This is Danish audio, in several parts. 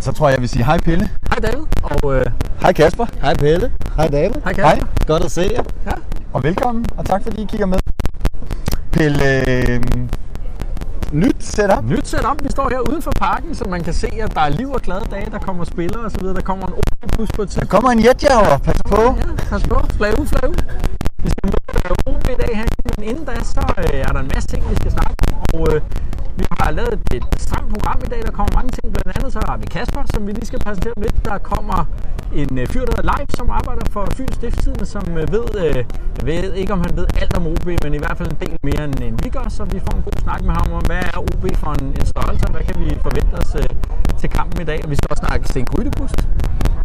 Jamen, så tror jeg, jeg vil sige hej Pelle. Hej David. Og øh, Hej Kasper. Hej Pelle. Hej David. hej Kasper. Hej. Godt at se jer. Ja. Og velkommen, og tak fordi I kigger med. Pelle, øh, nyt setup. Nyt setup. Vi står her uden for parken, så man kan se, at der er liv og glade dage. Der kommer spillere osv. Der kommer en OB-bus på et Der tidspunkt. kommer en jetjager, pas på. Ja, pas på. Flag ud, flag ud. Vi skal møde OB i dag her, men inden da, så øh, er der en masse ting, vi skal snakke om. Og øh, vi har lavet et, et stramt program i dag. Der kommer mange ting. Blandt andet så har vi Kasper, som vi lige skal præsentere om lidt. Der kommer en øh, fyr, der hedder Leif, som arbejder for Fyns Stiftstidende, som øh, ved, øh, jeg ved ikke, om han ved alt om OB, men i hvert fald en del mere, end, end vi gør. Så vi får en god snak med ham om, hvad er OB for en, en størrelse, og hvad kan vi forvente os øh, til kampen i dag. Og vi skal også snakke Sten Grydebust.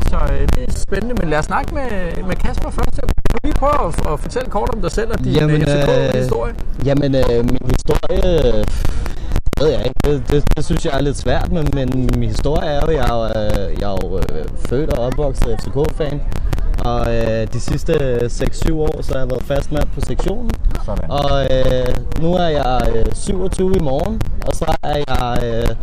Så øh, det er spændende, men lad os snakke med, med Kasper først. Kan du lige prøve at, at fortælle kort om dig selv og din Jamen, øh, øh, FCK-historie? Jamen, øh, min historie... Øh, ved jeg ikke. Det, det, det, synes jeg er lidt svært, men, men min historie er jo, jeg er jo, øh, jeg er jo øh, født og opvokset FCK-fan. Og øh, de sidste 6-7 år, så har jeg været fast mand på sektionen. Sådan. Og øh, nu er jeg øh, 27 i morgen, og så er jeg øh,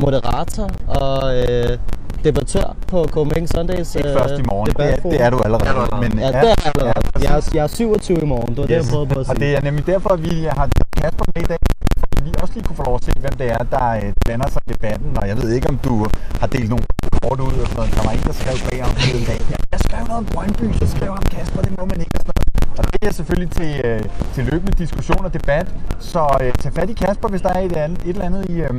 moderator og øh, debattør på Copenhagen Sundays Ikke først i morgen, det er, det er du allerede. Det er du allerede. Men, Ja, det er jeg allerede. Jeg er, jeg er 27 i morgen, det var det, jeg Yes. prøvede på at sige. Og det er nemlig derfor, at vi har Kasper med i dag, vi også lige kunne få lov at se, hvem det er, der øh, blander sig i debatten. Og jeg ved ikke, om du har delt nogle kort ud og sådan noget. Der var en, der skrev bag om det dag. Jeg skrev noget om Brøndby, så skrev ham Kasper, det må man ikke og sådan noget. Og det er selvfølgelig til, øh, til løbende diskussion og debat. Så øh, tag fat i Kasper, hvis der er et, andet, et eller andet, I, øh,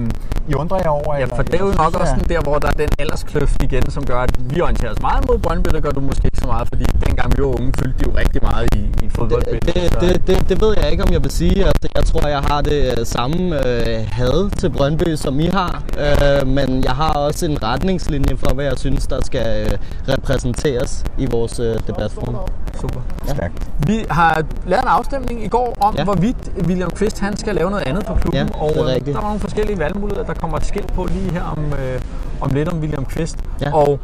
I undrer jer over. Ja, eller- for det er jo eller nok også sådan der, hvor der er den alderskløft igen, som gør, at vi orienterer os meget mod Brøndby, det gør du måske ikke så meget, fordi dengang vi var unge, fyldte de jo rigtig meget i, i fodboldspillet. det, så- det, det, det ved jeg ikke, om jeg vil sige. Altså, jeg tror, jeg har det øh, samme øh, had til Brøndby, som I har. Øh, men jeg har også en retningslinje for, hvad jeg synes, der skal øh, repræsenteres i vores øh, debatforum. Super. Stærkt. Vi har lavet en afstemning i går om, ja. Ja. hvorvidt William Kvist han skal lave noget andet på klubben. Ja, det er og øh, der var nogle forskellige valgmuligheder, der kommer et skilt på lige her om, øh, om lidt om William Kvist. Ja. Og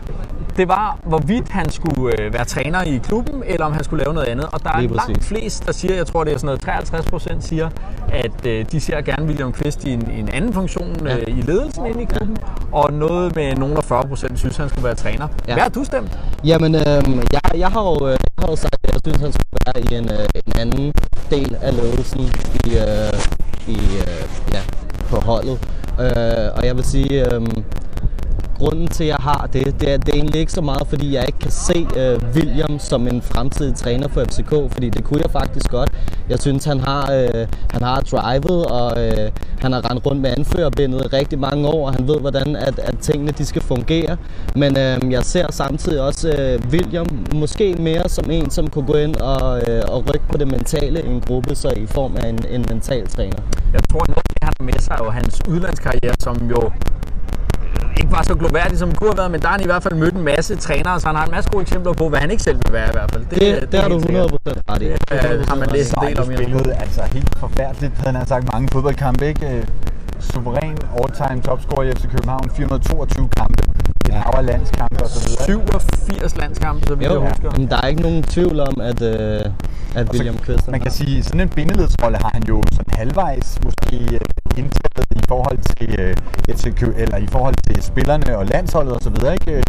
det var, hvorvidt han skulle øh, være træner i klubben, eller om han skulle lave noget andet. Og der er Lige langt flest, der siger, jeg tror det er sådan noget 53 procent siger, at øh, de ser gerne William Kvist i en, en anden funktion Ja. øh, i ledelsen inde i klubben. Og noget med nogen af 40 procent synes, han skulle være træner. Ja. Hvad har du stemt? Jamen, øh, jeg, jeg, har jo, jeg har jo sagt, at jeg synes, han skulle være i en, øh, en anden del af ledelsen i, øh, i, øh, ja, på holdet. Øh, og jeg vil sige, øh, grunden til, at jeg har det, det er, det er egentlig ikke så meget, fordi jeg ikke kan se øh, William som en fremtidig træner for FCK, fordi det kunne jeg faktisk godt. Jeg synes, han har, øh, han har drivet, og øh, han har rendt rundt med anførerbindet i rigtig mange år, og han ved, hvordan at, at tingene de skal fungere. Men øh, jeg ser samtidig også øh, William måske mere som en, som kunne gå ind og, øh, og rykke på det mentale i en gruppe, så i form af en, en mental træner. Jeg tror, noget det, han har med sig, og jo hans udlandskarriere, som jo ikke var så gloværdig, som den kunne have været, men der har han i hvert fald mødt en masse trænere, så han har en masse gode eksempler på, hvad han ikke selv vil være i hvert fald. Det, det, det har du helt sikkert. 100% ret i. Det øh, har man læst en del om. Spillet altså helt forfærdeligt, havde han sagt mange fodboldkampe, ikke? Øh, Suveræn all-time topscorer i FC København, 422 kampe, et hav af landskampe og så videre. 87 landskampe, så vidt jeg husker. men der er ikke nogen tvivl om, at, øh, at William Kvist Man kan sige, sådan en bindeledsrolle har han jo sådan halvvejs måske øh, indtaget i forhold til øh, Kø- eller i forhold til spillerne og landsholdet og så videre, ikke?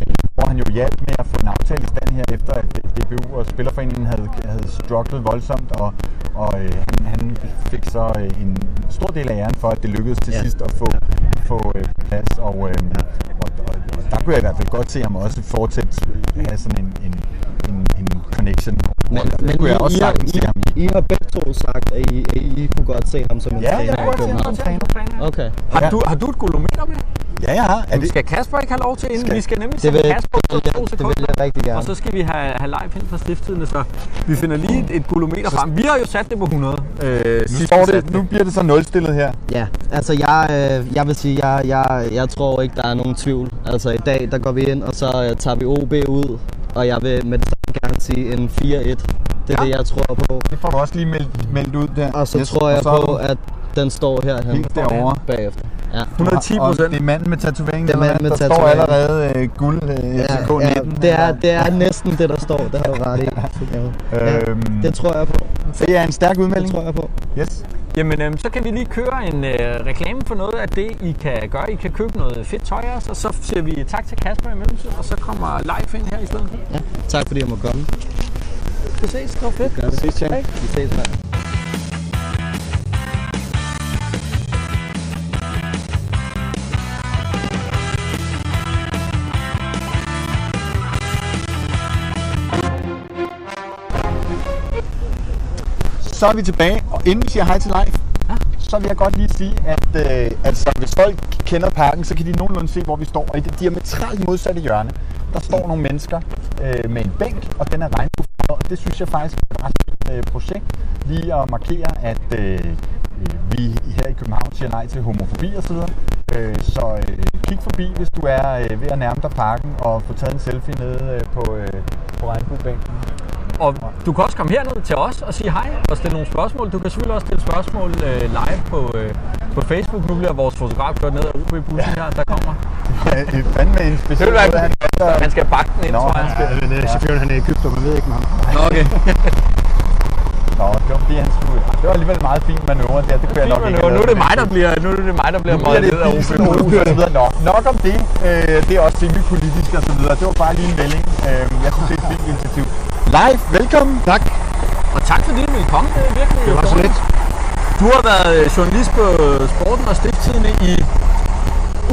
Hvor han jo hjalp med at få en aftale i stand her efter at DBU og Spillerforeningen havde, havde strugglet voldsomt og, og øh, han, han fik så øh, en stor del af æren for, at det lykkedes til Ja. sidst at få, få øh, plads og, øh, og, og, og der kunne jeg i hvert fald godt se ham også fortsætte have sådan en, en, en, en connection. Men, det men kunne jeg I, også I, sagtens se ham i. I, I har begge to sagt, at I, at I kunne godt se ham som en Ja, jeg træner kunne i godt se ham som træner. Okay. Har Ja. du, har du et golometer med? Ja, jeg har. Er Det... Skal Kasper ikke have lov til inden? Skal- Vi skal nemlig sende vil, Kasper det, på vil to jeg, det sekunder. vil jeg rigtig gerne. Og så skal vi have, have live hen fra stifttidene, så vi finder lige et, et golometer frem. Vi har jo sat det på 100. Øh, nu, står det, nu bliver det så nulstillet her. Ja, altså jeg, øh, jeg vil sige, jeg, jeg, jeg tror ikke, der er nogen tvivl. Altså i dag, der går vi ind, og så øh, tager vi OB ud, og jeg vil med det samme gerne sige en 4-1. Det er Ja. det, jeg tror på. Det får du også lige meldt, meldt ud der. Og så Yes, tror jeg så på, at den står herhen Helt derovre. bagefter. Ja. 110 Og procent. det er manden med tatoveringen, Det er manden med der står tatoveringen. allerede øh, guld øh, FCK 19. ja, det, er, det er næsten det, der står. Det har du ret i. Ja, Øhm, det tror jeg på. Det er en stærk Det udmelding. tror jeg på. Yes. Jamen, øhm, så kan vi lige køre en øh, reklame for noget af det, I kan gøre. I kan købe noget fedt tøj af os, og så siger vi tak til Kasper i mellemtiden, og så kommer live ind her i stedet. Ja. Tak fordi jeg må komme. Vi ses, det var fedt. Det. Ses, Tjern. Vi ses, mand. Så er vi tilbage, og inden vi siger hej til live, Ja. så vil jeg godt lige sige, at øh, altså, hvis folk kender parken, så kan de nogenlunde se, hvor vi står. Og i det diametralt modsatte hjørne, der står nogle mennesker øh, med en bænk, og den er regnbuefarvet. Og det synes jeg faktisk er et ret øh, projekt, lige at markere, at øh, øh, vi her i København siger nej til homofobi osv. Øh, så øh, kig forbi, hvis du er øh, ved at nærme dig parken, og få taget en selfie nede øh, på, øh, på regnbuebænken. Og du kan også komme herned til os og sige hej og stille nogle spørgsmål. Du kan selvfølgelig også stille spørgsmål øh, live på, øh, på Facebook. Nu bliver vores fotograf kørt ned af OB-bussen her, der kommer. det er fandme en Det speciel vil være, måde, han man skal bakke den ind, Nå, tror jeg. han skal- Ja, men chaufføren han er i Ægypter, man ved ikke med ham. Nå, okay. Nå, det var fordi, han skulle... Det var alligevel en meget fin manøvre der. Det kunne jeg nok Men ikke nu, er det mig, der bliver, nu er det mig, der bliver meget ned af og så videre. Nok, nok om det. Øh, det er også semi-politisk og så videre. Det var bare lige en melding. Øh, jeg synes, det er et fint initiativ. Live, velkommen. Tak. Og tak fordi du ville komme. Det er virkelig Det var så lidt. Du har været øh, journalist på Sporten og Stifttidene i...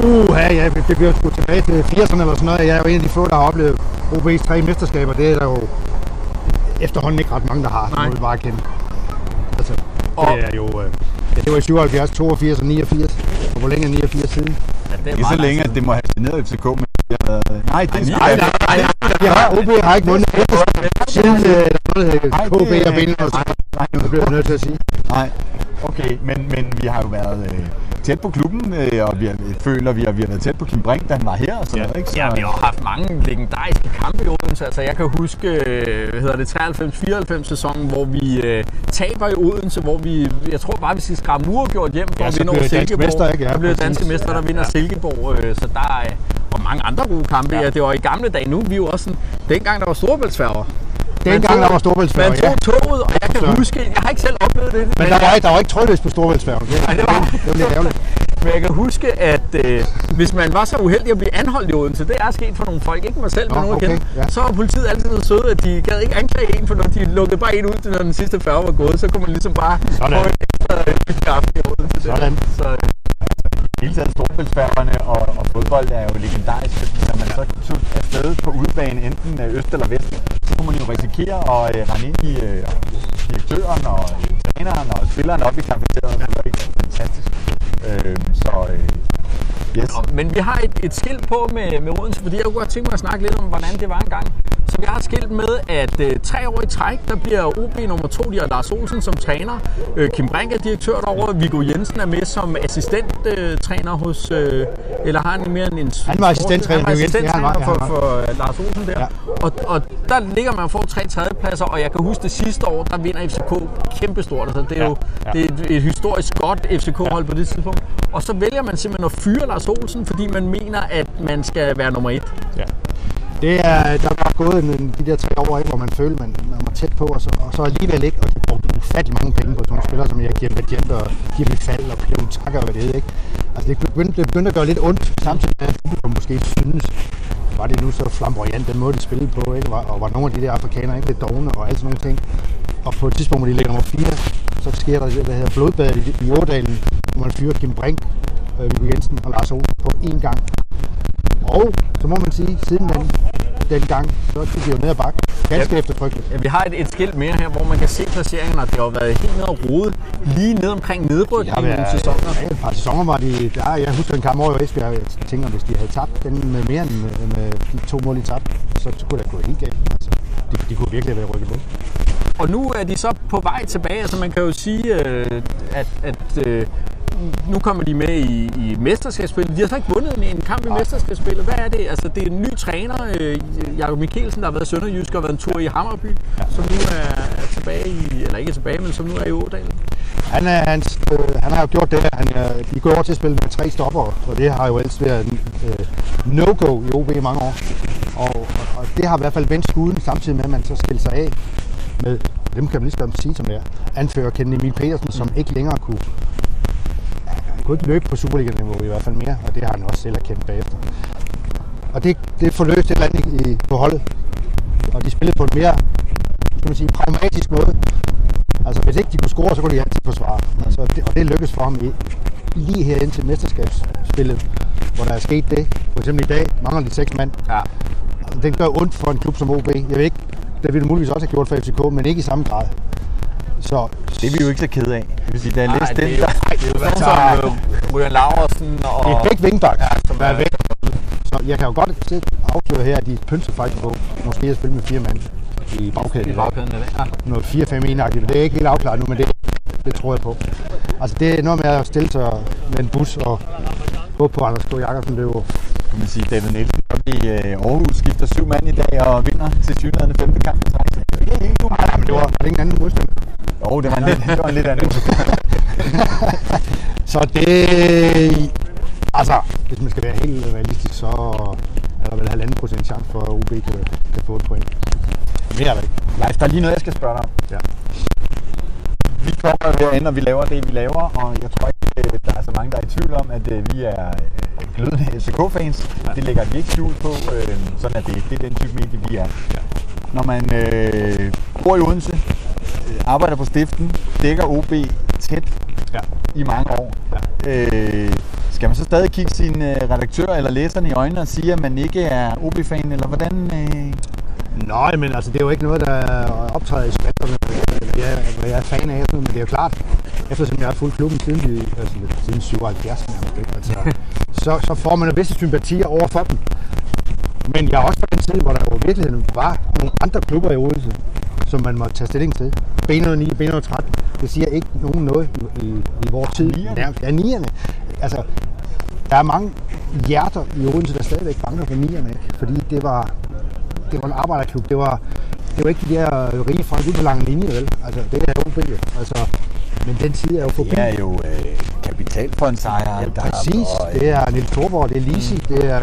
Uh, ja, ja, det bliver sgu tilbage til 80'erne eller sådan noget. Jeg er jo en af de få, der har oplevet OB's tre mesterskaber. Det er der jo efterhånden ikke ret mange, der har. Nej. Det må vi bare kende. Altså, Og- det er jo... Øh, ja, det var i 77, 82 og 89. Og hvor længe er 89 siden? Ja, det er Ikke så længe, at det må have generet FCK, men. Nej, det er Nej, nej, nej, nej. OB har ikke vundet siden øh, KB er- og Vind. Og så Nej, det bliver jeg nødt til at sige. Nej, okay, men, men vi har jo været øh, tæt på klubben, øh, og vi har, føler, vi har, vi har været tæt på Kim Brink, da han var her og sådan noget, ikke? Så, Ja, vi har jo haft mange legendariske kampe i Odense. Altså, jeg kan huske, øh, hvad hedder det, 93-94 sæsonen, hvor vi øh, taber i Odense, hvor vi, jeg tror bare, vi skræmmer uafgjort hjem, for Ja, at vinde over Silkeborg. mester, ikke? Ja, så bliver præcis. danske mester, der vinder Silkeborg. Øh, så der er, og mange andre gode kampe. Ja. det var i gamle dage. Nu vi jo også sådan, dengang der var storebæltsfærger. Dengang der var Storbæltsfærge, Man ja. tog toget, og jeg kan Søren. huske, jeg har ikke selv oplevet det, Men der var, ikke- der var ikke trådløs på Storbæltsfærgen. Det, Nej, det var- det, var lidt ærgerligt. Men jeg kan huske, at øh, hvis man var så uheldig at blive anholdt i Odense, det er sket for nogle folk, ikke mig selv, men Nå, nogen, okay, kender, ja. så var politiet altid så søde, at de gad ikke anklage en for noget. De lukkede bare en ud, til, når den sidste færge var gået. Så kunne man ligesom bare Sådan. få en ekstra øh, aften i Odense. der. Sådan. Så, øh, hele taget Storbæltsfærgerne og, og fodbold er jo legendarisk, fordi når man så tog afsted på udbanen, enten øh, øst eller vest, så kunne man jo risikere at øh, rende ind i øh, direktøren og øh, træneren og spilleren op i kafeteriet. Det var ikke fantastisk. Øh, så øh, yes. Nå, men vi har et, et skilt på med, med Odense, fordi jeg kunne godt tænke mig at snakke lidt om, hvordan det var engang. Så vi har et skilt med, at øh, tre år i træk, der bliver OB nummer to, de har Lars Olsen som træner. Øh, Kim Brink er direktør derovre. Viggo Jensen er med som assistenttræner øh, træner hos... Øh, eller har han mere end en... Han var assistenttræner, Han var. Ja, assistenttræner for, ja, han for øh, Lars Olsen der. Ja. Og, og der ligger man og får tre tredjepladser, og jeg kan huske det sidste år, der vinder FCK kæmpestort. Altså, det er jo ja. det er et, et historisk godt FCK-hold på det tidspunkt. Og så vælger man simpelthen at fyre Lars Olsen, fordi man mener, at man skal være nummer et. Ja. Det er, der var gået en, en, de der tre år, ikke, hvor man følte, man, man var tæt på, og så, og så alligevel ikke, og de brugte ufattelig mange penge på sådan nogle spillere, som jeg giver Badjent og giver Fald og Pio Takker og hvad det ikke? Altså det begyndte, det begyndte at gøre lidt ondt, samtidig med at publikum måske synes, var det nu så flamboyant, den måde de spillede på, ikke? Og, og var nogle af de der afrikanere ikke lidt dogne og alt sådan nogle ting. Og på et tidspunkt, hvor de ligger nummer 4, så sker der det, der hedder blodbadet i, i Årdalen, hvor man fyrer Kim Brink, øh, Viggo Jensen og Lars Olsen på én gang. Og så må man sige, siden den, den gang, så gik de jo ned ad bakke. Ganske Ja. eftertrykkeligt. Ja, vi har et, et skilt mere her, hvor man kan se placeringerne, og det har jo været helt ned og rode, lige ned omkring nedbrud i nogle sæsoner. Ja, et par sæsoner var de... Der, jeg husker en kamp over i Esbjerg, jeg tænker, hvis de havde tabt den med mere end med, med de to mål, de tabte, så, så kunne det gå helt galt. Altså, de, de kunne virkelig have været rykket med. Og nu er de så på vej tilbage. Altså man kan jo sige, øh, at, at øh, nu kommer de med i, i mesterskabsspillet. De har så ikke vundet en, en kamp i mesterskabsspillet. Hvad er det? Altså det er en ny træner, øh, Jakob Mikkelsen, der har været Sønderjysk og har været en tur i Hammerby, som nu er, er tilbage i, eller ikke tilbage, men som nu er i Ådalen. Han, er, hans, øh, han har jo gjort det, at han, øh, de går over til at spille med tre stopper, og det har jo ellers været en øh, no-go i OB i mange år. Og, og, og, det har i hvert fald vendt skuden, samtidig med, at man så skiller sig af med, dem kan man lige sige som det er, anfører Kenny Emil Petersen, som ikke længere kunne, kunne ikke løbe på Superliga-niveau i hvert fald mere, og det har han også selv erkendt bagefter. Og det, det forløste et eller andet i, på holdet, og de spillede på en mere skal man sige, pragmatisk måde. Altså, hvis ikke de kunne score, så kunne de altid forsvare. Altså, det, og det lykkedes for ham i, lige her ind til mesterskabsspillet, hvor der er sket det. For eksempel i dag mangler de seks mand. Ja. Det gør ondt for en klub som OB. Jeg ved ikke, det ville muligvis også have gjort for FCK, men ikke i samme grad. Så Det er vi jo ikke så kede af. Det vil sige, da jeg Nej, læste den, er der... det er jo sådan som øh, Ryan Laversen og... det er begge vingbak, Ja, som er er- væk. Så jeg kan jo godt afsløre her, at de pynser faktisk på måske at spille med fire mand i bagkæden. I bagkæden. Ja. noget 4-5-1-agtigt. Det er ikke helt afklaret nu, men det, det tror jeg på. Altså det er noget med at stille sig med en bus og håbe på, at Anders K. Jakobsen løber. kan man sige, David Nielsen i øh, Aarhus skifter syv mand i dag og vinder til synligheden femte kamp i træk. Det er ikke helt Nej, men det var, var det ikke en anden modstander. Jo, det var en lidt, det var en lidt anden. Så det... Altså, hvis man skal være helt realistisk, så er der vel halvanden procent chance for, at OB kan, kan få et point. Mere er der ikke. Leif, der er lige noget, jeg skal spørge dig om. Ja. Vi kommer herinde, og vi laver det, vi laver, og jeg tror ikke, øh, der er så mange, der er i tvivl om, at øh, vi er øh, glødende FCK-fans. Det lægger vi ikke skjult på. Øh, sådan er det. Det er den type medie, vi er. Når man øh, bor i Odense, øh, arbejder på stiften, dækker OB tæt Ja. i mange år. Øh, skal man så stadig kigge sin øh, redaktør eller læserne i øjnene og sige, at man ikke er OB-fan, eller hvordan? Øh, Nej, men altså, det er jo ikke noget, der optræder i spalterne, hvad jeg, hvad jeg er fan af, men det er jo klart, eftersom jeg har fulgt klubben siden, de, altså, siden 77 nærmest, ikke? Altså, så, så får man visse sympatier over for dem. Men jeg er også på den tid, hvor der jo i virkeligheden var nogle andre klubber i Odense, som man må tage stilling til. B109, B113, det siger ikke nogen noget i, i, i vores tid. Nierne. Ja, nierne. Altså, der er mange hjerter i Odense, der stadigvæk banker for nierne, fordi det var, det var en arbejderklub. Det var, det var ikke de der rige folk ude på lange linje, vel? Altså, det er jo. altså, men den tid er jo forbi. det er jo øh, kapitalfondsejere. Ja, der præcis. og, øh, Det er Niels Thorborg, det er Lisi, det er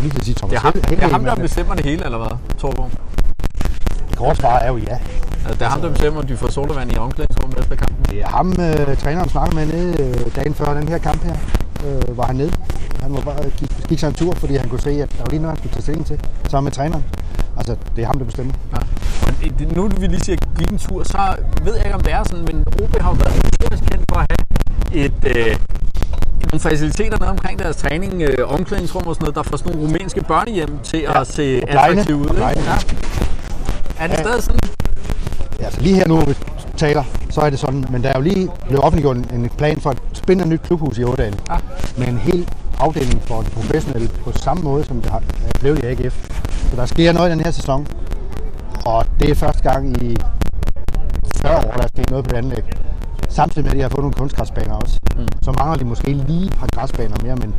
lige til at sige Thomas Det er ham, Hel- det er ham der bestemmer det hele, eller hvad, Torborg? Det korte svar er jo ja. Altså, det er ham, der bestemmer, om de får sodavand i omklædningsrummet efter kampen. Det er ham, øh, træneren snakkede med nede øh, dagen før den her kamp her. Øh, var han nede. Han var bare gik, gik sig en tur, fordi han kunne se, at der var lige noget, han skulle tage stilling til. Sammen med træneren. Altså, det er ham, der bestemmer. Ja. Nu vi lige siger, gik en tur, så ved jeg ikke, om det er sådan, men OB har jo været historisk kendt for at have et, øh, nogle faciliteter nede omkring deres træning, øh, omklædningsrum og sådan noget, der får sådan nogle rumænske børnehjem til Ja, at se attraktive ud. Ikke? Ja. Er det Ja. stadig sådan? Ja, altså lige her nu, vi taler, så er det sådan. Men der er jo lige blevet offentliggjort en, plan for et spændende nyt klubhus i Ådalen. Ja. Med en hel afdeling for de professionelle på samme måde, som det har blevet i AGF. Så der sker noget i den her sæson. Og det er første gang i 40 år, der er sket noget på det anlæg. Samtidig med, at de har fået nogle kunstgræsbaner også. Mm. Så mangler de måske lige et par græsbaner mere, men,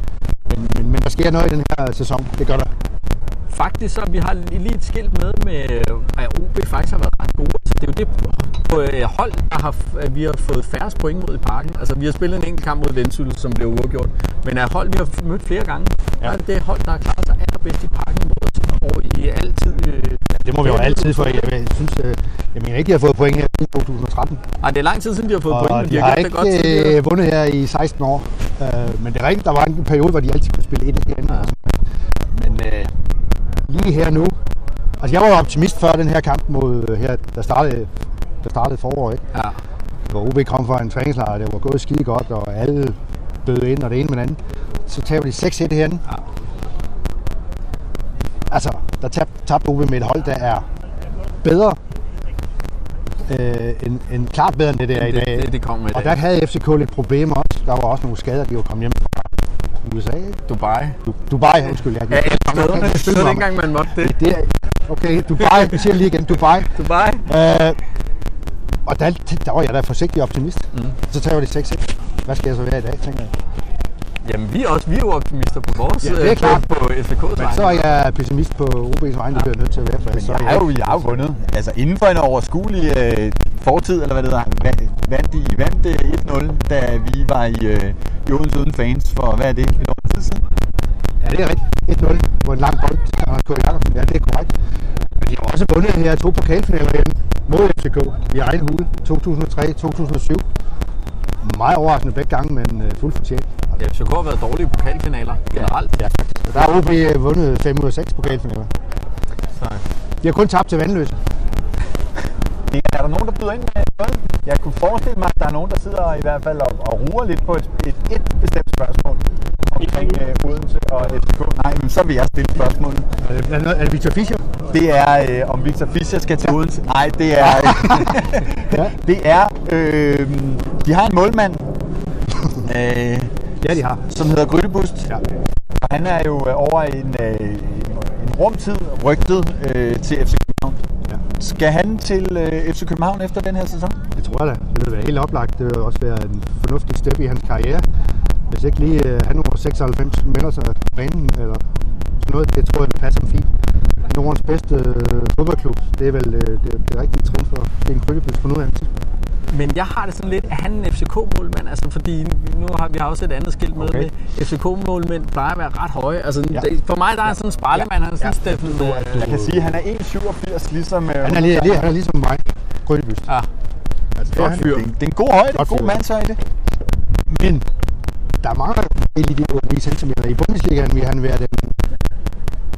men, men, men der sker noget i den her sæson. Det gør der. Faktisk så vi har lige et skilt med, med at OB faktisk har været ret gode. Så det er jo det på øh, hold, der har, at vi har fået færre point mod i parken. Altså vi har spillet en enkelt kamp mod Vendsyssel, som blev uafgjort. Men af hold, vi har mødt flere gange, ja. Er det det hold, der har klaret sig allerbedst i parken mod os. Og i altid... Øh, Det må vi jo altid få. Jeg, synes, øh, jeg mener ikke, de har fået point her i 2013. Ej, det er lang tid siden, de har fået Og point, men de de har har gjort det godt ikke tidligere. øh, vundet her i 16 år. Øh, men det er rigtigt, der var en periode, hvor de altid kunne spille et andre. Ja. Men øh, lige her nu, altså jeg var optimist før den her kamp mod øh, her, der startede, der startede forår, ikke? Ja. hvor OB kom fra en træningslejr, det var gået skide godt, og alle bød ind, og det ene med det andet. Så tager de 6-1 herinde. Ja. Altså, der tabte tab OB med et hold, der er bedre, øh, end, end klart bedre end det, der er i Det, dag. det, det kom med Og det. der havde FCK lidt problemer også. Der var også nogle skader, de var kommet hjem fra USA. ikke? Dubai. Du, Dubai, undskyld. Jeg, Ja, alle stederne. Det stod ikke engang, man måtte det. det okay, Dubai, vi siger lige igen, Dubai. Dubai. Øh, og der, der var jeg da forsigtig optimist. Mm. Så tager de 6 Hvad skal jeg så være i dag, tænker jeg. Jamen, vi er også vi er jo optimister på vores, Ja, det er øh, klart. på, FCK's Men så er jeg pessimist på OB's vegne, det bliver nødt til at være. For Men så jeg er jo, jeg har jo vundet. Altså inden for en overskuelig øh, fortid, eller hvad det hedder. Vandt I vandt øh, 1-0, da vi var i, øh, i Odense uden fans for, hvad er det, et år tid siden? Ja, det er rigtigt. 1-0 på en lang bold. Anders K. Jacobsen. Ja, det er korrekt. Men de har også vundet her to pokalfinaler igen mod FCK i egen hule 2003-2007. Meget overraskende begge gange, men øh, fuldt fortjent. Ja, FCK har været dårlige i pokalfinaler generelt. Ja, faktisk. Og der har OB øh, vundet 5 ud af 6 pokalfinaler. Så, De har kun tabt til Vandløse. Er der nogen, der byder ind med noget? Jeg kunne forestille mig, at der er nogen, der sidder i hvert fald og, og ruer lidt på et, et, et bestemt spørgsmål omkring øh, Odense og FCK. Nej, men så vil jeg stille spørgsmålet. Er er det, er det Victor Fischer? Det er, øh, om Victor Fischer skal til Odense. Nej, det er, Ja. det er, øh, de har en målmand, øh, Ja, de har. som hedder Grydebust. Ja. Og han er jo øh, over en, øh, en rumtid rygtet øh, til FC København. Ja. Skal han til øh, FC København efter den her sæson? Det tror jeg da. Det vil være helt oplagt. Det vil også være en fornuftig step i hans karriere. Hvis ikke lige øh, han nummer 96 melder sig på banen, eller noget, det tror jeg, det passer fint. Nordens bedste øh, fodboldklub, det er vel øh, det, det rigtige trin for Sten Krøllebys på nuværende tidspunkt. Men jeg har det sådan lidt, at han en FCK-målmand, altså fordi nu har vi har også et andet skilt med, Okay. med FCK-målmænd plejer at være ret høje. Altså, Ja. ja. for mig der er han sådan en spejlemand, han er sådan Ja. ja. Steffen. Øh, Jeg kan sige, at han er 1,87 ligesom... Øh, Han er, lige, lige, han er ligesom mig, Krøllebys. ja. Altså, det, er fyr. Det er en- det er en god højde, Flot god mandshøjde. Men der er mange elite 9 cm. I Bundesligaen vil han være den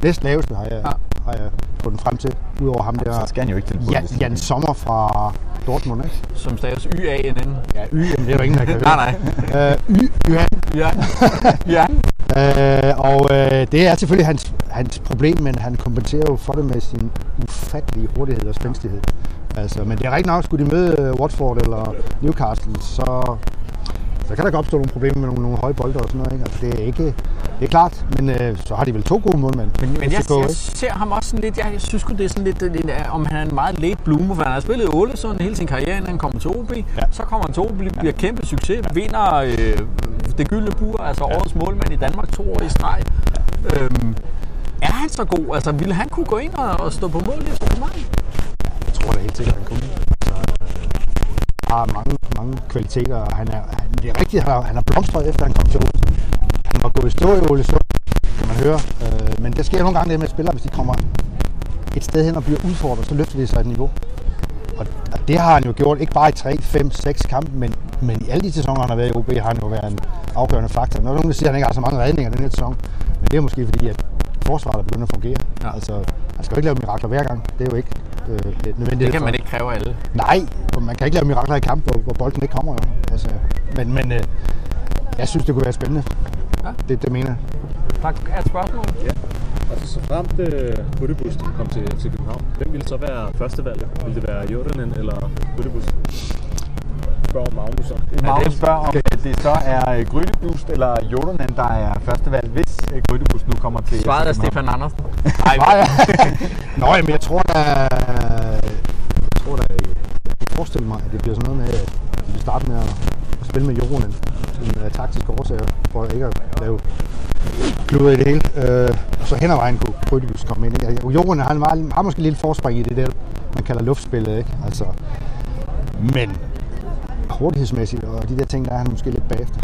næst laveste, har jeg, Ja. har jeg fundet frem til. Udover ham der, Så skal han jo ikke til Jan, Bundesliga. Jan Sommer fra Dortmund, ikke? Som staves Y-A-N-N. Ja, Y, det er jo ingen, der kan Nej, nej. Øh, y, Johan. Ja. ja. Øh, og øh, det er selvfølgelig hans, hans problem, men han kompenserer jo for det med sin ufattelige hurtighed og spændstighed. Altså, men det er rigtig nok, skulle de møde øh, Watford eller Newcastle, så, så kan der godt opstå nogle problemer med nogle, nogle høje bolde og sådan noget. Ikke? Altså, det er ikke det er klart, men øh, så har de vel to gode målmænd. Men, men jeg, FCK, jeg ser ham også sådan lidt, jeg, jeg synes det er sådan lidt, lidt, øh, om han er en meget late bloomer, for han har spillet i Ålesund hele sin karriere, inden han kommer til OB. Ja. Så kommer han til OB, bliver kæmpe succes, ja. vinder øh, det gyldne bur, altså ja. årets målmand i Danmark to år i streg. Ja. Øhm, er han så god? Altså, ville han kunne gå ind og, og stå på mål i København? Jeg tror da helt sikkert, han kunne. Altså, øh, har mange, mange kvaliteter, og han er, han, det er rigtigt, han har, han har blomstret efter han kom til Odense. Var gået i stå i Ålesund, kan man høre. Øh, men der sker nogle gange det med spillere, hvis de kommer et sted hen og bliver udfordret, så løfter de sig et niveau. Og, og det har han jo gjort, ikke bare i 3, 5, 6 kampe, men, men i alle de sæsoner, han har været i OB, har han jo været en afgørende faktor. Når nogen siger, at han ikke har så mange redninger den her sæson, men det er måske fordi, at forsvaret er begyndt at fungere. Ja. Altså, han skal jo ikke lave mirakler hver gang. Det er jo ikke øh, nødvendigt. Det kan man ikke kræve alle. Nej, man kan ikke lave mirakler i kamp, hvor, hvor bolden ikke kommer. Jo. Altså, men men øh, jeg synes, det kunne være spændende. Ja. Det, det mener jeg. Tak. Er et spørgsmål? Altså, så fremt øh, Budebus kom til, til København, hvem ville så være førstevalget? Ville det være Jordanen eller Budebus? Spørger Magnus så. Magnus spørger, om det så er øh, Grydebust eller Jordanen, der er førstevalg, hvis øh, Grydebust nu kommer til Svaret er. Stefan Andersen. Nej, ja. Nå, jamen, jeg tror da... Jeg tror da... Jeg kan forestille mig, at det bliver sådan noget med, at de vil starte med at, spille med Joronen. Sådan af øh, taktiske årsager, for ikke at lave kluder i det hele. Øh, og så hen ad vejen kunne Grydebus komme ind. Ikke? Altså, Jorden har, en meget, har måske lidt forspring i det der, man kalder luftspillet. Ikke? Altså, men hurtighedsmæssigt og de der ting, der er han måske lidt bagefter.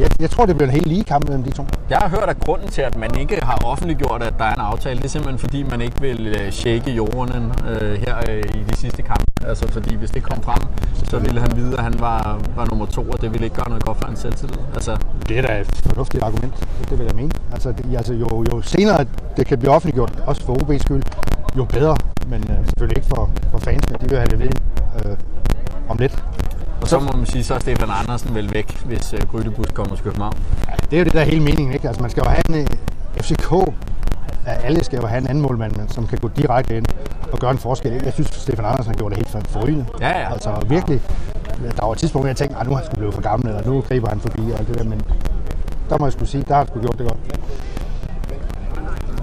Jeg, jeg tror, det bliver en helt lige kamp mellem de to. Jeg har hørt, at grunden til, at man ikke har offentliggjort, at der er en aftale, det er simpelthen fordi, man ikke vil øh, shake jorden øh, her øh, i de sidste kampe. Altså fordi hvis det kom frem, så ville han vide, at han var, var nummer to, og det ville ikke gøre noget godt for hans selvtillid. Altså, Det er da et fornuftigt argument, det, det vil jeg mene. Altså, det, altså jo, jo senere det kan blive offentliggjort, også for OB's skyld, jo bedre. Men øh, selvfølgelig ikke for, for fansene, de vil have det ved øh, om lidt. Og så må man sige, så er Stefan Andersen vel væk, hvis øh, Grydebus kommer til København. Det er jo det der er hele meningen, ikke? Altså man skal jo have en øh, FCK, at alle skal jo have en anden målmand, som kan gå direkte ind og gøre en forskel. Jeg synes, Stefan Andersen har gjort det helt for- forrygende. Ja, ja. Altså virkelig. Der var et tidspunkt, hvor jeg tænkte, at nu er han sgu blevet for gammel, eller nu griber han forbi og alt det der, men der må jeg skulle sige, der har han sgu gjort det godt.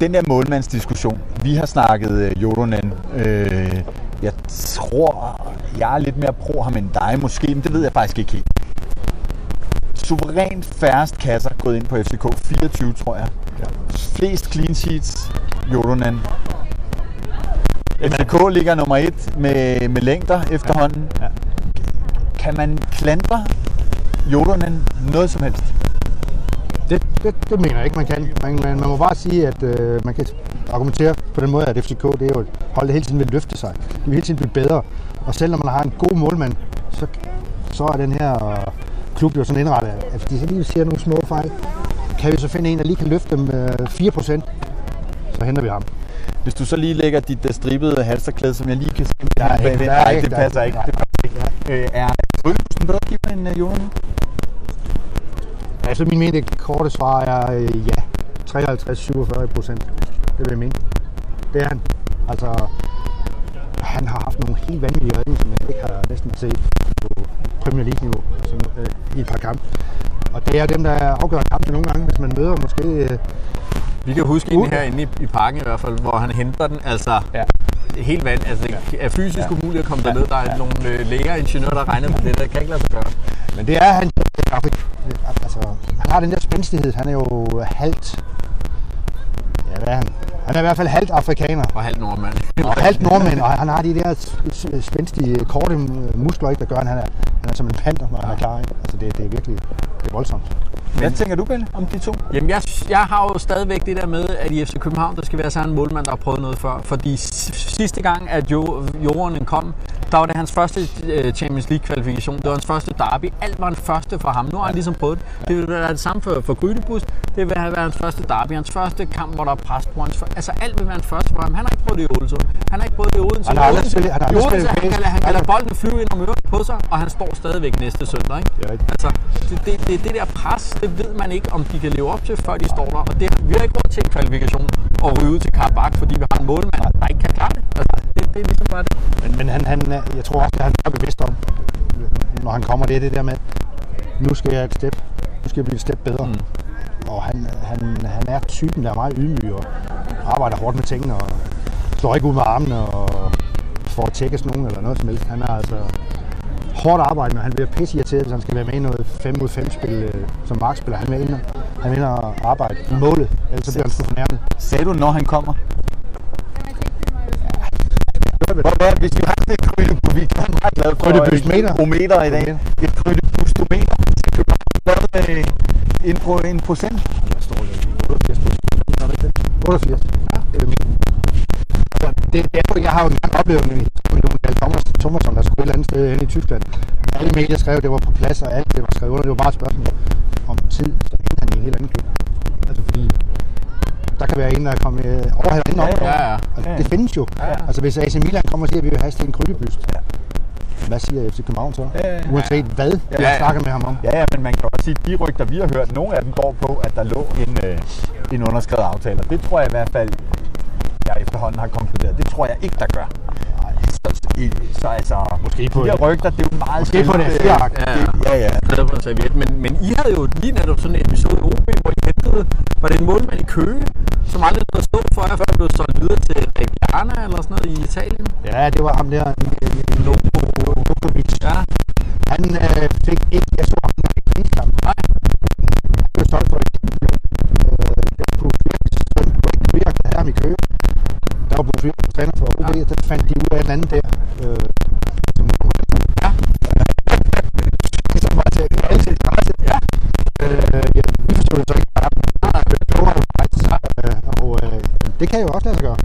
Den der målmandsdiskussion, vi har snakket øh, Jordanen. Øh, jeg tror, jeg er lidt mere pro ham end dig måske, men det ved jeg faktisk ikke helt. Suverænt færrest kasser gået ind på FCK. 24, tror jeg. Ja. Flest clean sheets, Jordanen. FCK ligger nummer et med, med længder efterhånden. Ja. kan man klandre Jodonen noget som helst? Det, det, mener jeg ikke, man kan. Man, man, man må bare sige, at øh, man kan argumentere på den måde, at FCK det er jo et hold, der hele tiden vil løfte sig. De vil hele tiden blive bedre. Og selv når man har en god målmand, så, så er den her øh, klub jo sådan indrettet, at hvis de så lige ser nogle små fejl, kan vi så finde en, der lige kan løfte dem øh, 4%, så henter vi ham. Hvis du så lige lægger dit uh, stribede halsterklæde, som jeg lige kan se, Der er der er ikke- det der er- passer ikke. nej, Det passer ikke. Øh, er Rødhusen bedre keeper end uh, Jodonen? Altså min mening, det korte svar er øh, ja. 53-47 procent. Det vil jeg mene. Det er han. Altså, han har haft nogle helt vanvittige redninger, som jeg ikke har næsten set på Premier League-niveau altså, øh, i et par kampe. Og det er dem, der afgør kampen nogle gange, hvis man møder måske... Øh, Vi kan huske Uh. en herinde i, i parken i hvert fald, hvor han henter den. Altså, Ja. helt vand. Altså, det er fysisk ja. umuligt at komme derned. Der er nogle øh, læger ingeniører, der regner med det. Der kan ikke lade sig gøre. men det er han. Altså, han har den der spændstighed. Han er jo halvt... Ja, hvad er han? Han er i hvert fald halvt afrikaner. Og halvt nordmand. Og halvt nordmænd, og han har de der spændstige, korte øh, muskler, ikke, der gør, at han er, han er som en panter, når han er klar. Ikke? Altså, det, det er virkelig det er voldsomt. Hvad tænker du, Pelle, om de to? Jamen, jeg, jeg har jo stadigvæk det der med, at i FC København, der skal være sådan en målmand, der har prøvet noget før. Fordi sidste gang, at jo, Jorden kom, der var det hans første øh, Champions League-kvalifikation. Det var hans første derby. Alt var en første for ham. Nu har han ligesom prøvet det. Det vil være det samme for, for Grydebus. Det vil have været hans første derby. Hans første kamp, hvor der er pres på hans... Altså, alt vil være hans første for ham. Han har ikke prøvet det i Odense. Han har ikke prøvet det i Odense. Han har aldrig spillet- han har aldrig spillet han, kan, han kan lade bolden flyve ind om øret på sig, og han står stadigvæk næste søndag. Ikke? Altså, det, det, det, det der pres, det ved man ikke, om de kan leve op til, før de står der. Og det, vi har ikke råd til en kvalifikation og ryge ud til Karabakh, fordi vi har en målmand, der ikke kan klare det. Altså, det, er ligesom bare det. Men, men han, han, er- jeg tror også, at han er bevidst om, når han kommer, det er det der med, nu skal jeg et step, nu skal jeg blive et step bedre. Mm. Og han, han, han er typen, der er meget ydmyg og arbejder hårdt med tingene og slår ikke ud med armene og får at tjekkes nogen eller noget som helst. Han er altså hårdt arbejde, men han bliver pisse irriteret, hvis han skal være med i noget 5 mod 5 spil øh, som markspiller. Han vil ind og, han vil ind og arbejde i målet, ellers så bliver han sgu fornærmet. Sagde du, når han kommer? Hvor, hvad, hvis vi har sådan et krydebus, vi er meget glade for Krydebusmeter. et ometer i dag. Et krydebustometer. Skal du have lavet øh, en, pro, en procent? Hvad står der? 88 procent. 88? Ja. Altså, det er derfor, jeg har jo engang oplevet med Jon Thomas, Thomasson, der skulle et eller andet sted hen i Tyskland. Alle medier skrev, at det var på plads, og alt det var skrevet under. Det var bare et spørgsmål om tid, så endte han i en helt anden klub. Kan være en, der kommer øh, over eller inden op. ja, ja. Ja, ja. det findes jo. Ja, ja. Altså hvis AC Milan kommer og siger, at vi vil have Sten Kryllebyst. Hvad siger FC København så? Ja, ja, ja. Uanset hvad Ja, ja. snakket med ham om. Ja, ja, men man kan også sige, at de rygter, vi har hørt, nogle af dem går på, at der lå en, øh, en underskrevet aftale. Og det tror jeg i hvert fald, jeg efterhånden har konkluderet, det tror jeg ikke, der gør. I- så altså, Måske på de her rygter, det er jo meget Måske på en sjældent, A4-ark. øh, Ja, det- Ja, ja. Skrevet på en serviet. Men, men I havde jo lige netop sådan en episode i OB, hvor I hentede, var det en målmand i Køge, som aldrig nåede stå for jer, før han blev solgt videre til Reggiana eller sådan noget i Italien. Ja, det var ham der, Lokovic. Ja, Han øh, fik ikke, jeg så ham i. Nej. Der Wirtz træner for OB, ja. der fandt de ud af en anden der. Øh, som, Ja. som var til alles interesse. Ja. Øh, ja, vi forstod det så ikke bare. Det var øh, og øh, det kan jo også lade sig gøre.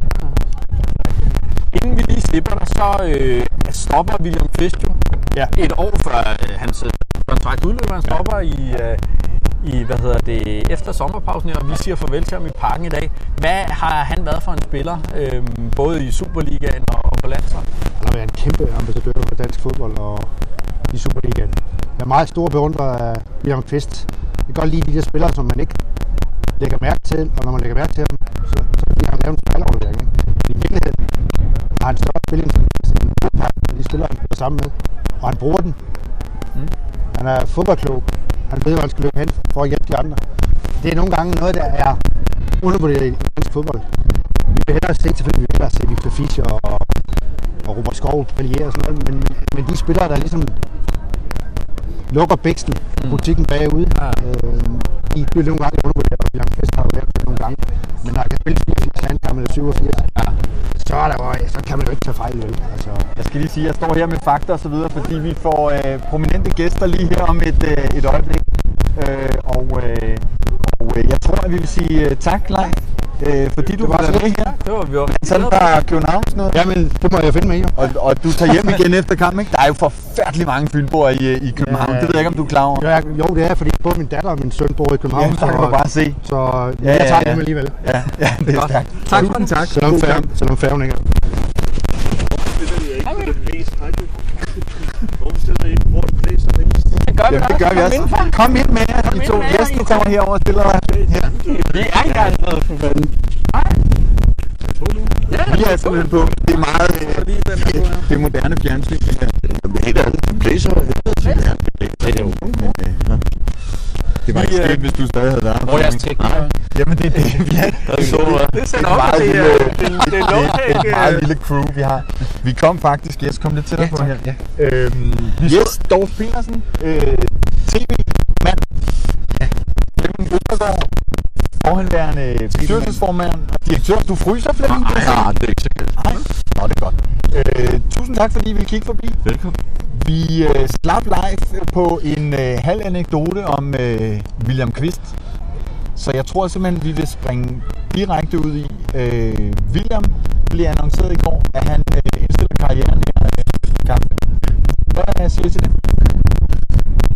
Inden vi lige slipper dig, så øh, stopper William jo Ja. et år før øh, hans øh, kontrakt udløber. Han stopper i, øh, i hvad hedder det, efter sommerpausen her, og vi siger farvel til ham i parken i dag. Hvad har han været for en spiller, øh, både i Superligaen og, på landsholdet? Han har været en kæmpe ambassadør for dansk fodbold og i Superligaen. Jeg er meget stor beundrer af William Kvist. Jeg kan godt lide de der spillere, som man ikke lægger mærke til, og når man lægger mærke til dem, så, så bliver han lavet en fejlaflevering. I virkeligheden har han større spilling end de spillere, han spiller sammen med, og han bruger den. Mm. Han er fodboldklog. Han ved, hvor han skal løbe hen for at hjælpe de andre. Det er nogle gange noget, der er undervurderet i dansk fodbold. Vi vil hellere se, selvfølgelig vi vil hellere se Victor Fischer og, og Robert Skov brillere og sådan noget, men, men, men de spillere, der ligesom lukker bæksten, mm. butikken bagude, Ja. øh, de bliver nogle gange undervurderet, og William Kvist har jo lavet nogle gange. Men når jeg kan spille 84 handkampe eller 87, Ja. så er der, jo- så kan man jo ikke tage fejl, vel? Altså, Jeg skal lige sige, at jeg står her med fakta og så videre, fordi vi får øh, prominente gæster lige her om et, øh, et øjeblik. Øh, og øh, og øh, jeg tror, at vi vil sige øh, tak, Leif, øh, fordi du var var så med her. Det var vi var Sådan fra København sådan noget. jamen, det må jeg finde med, jo. Og, og du tager hjem igen efter kampen, ikke? Der er jo forfærdelig mange fynboer i, i København. Ja. Det ved jeg ikke, om du er klar over. Jo, jeg, jo, det er, fordi både min datter og min søn bor i København, Ja, der kan du bare se. så Ja, ja, jeg ja, tager ja. dem alligevel. Ja, ja det er stærkt. Tak for det. tak. Selvom, færgen, selvom færgen ikke er. Det gør vi Jamen, det gør vi også. Kom ind med jer, de to gæster I kommer herover og stiller dig her. Vi er i gang med for fanden. Vi er simpelthen på. Det er meget øh, det er moderne fjernsyn. det. Jamen, helt ærligt, det blæser. Det er jo. Det var ikke sket, hvis du stadig havde været her. Hvor er jeres? Jamen det er det, vi er. Det et sender op meget til det, det, det er Det er et meget lille crew, vi har. Vi kom faktisk, yes, kom lidt tættere på her. Ja. Øhm, yes, Dorf Petersen, øh, tv-mand. Ja. Flemming Østergaard, forhenværende bestyrelsesformand og direktør. Du fryser, Flemming? Nej, nej, det er ikke så galt. Nej. Nå, det er godt. Øh, tusind tak, fordi I ville kigge forbi. Velkommen. Vi øh, slap live på en øh, halv anekdote om øh, William Kvist. Så jeg tror simpelthen, vi vil springe direkte ud i. Øh, William blev annonceret i går, at han øh, indstiller karrieren her øh, efter kampen. Hvad siger I til det?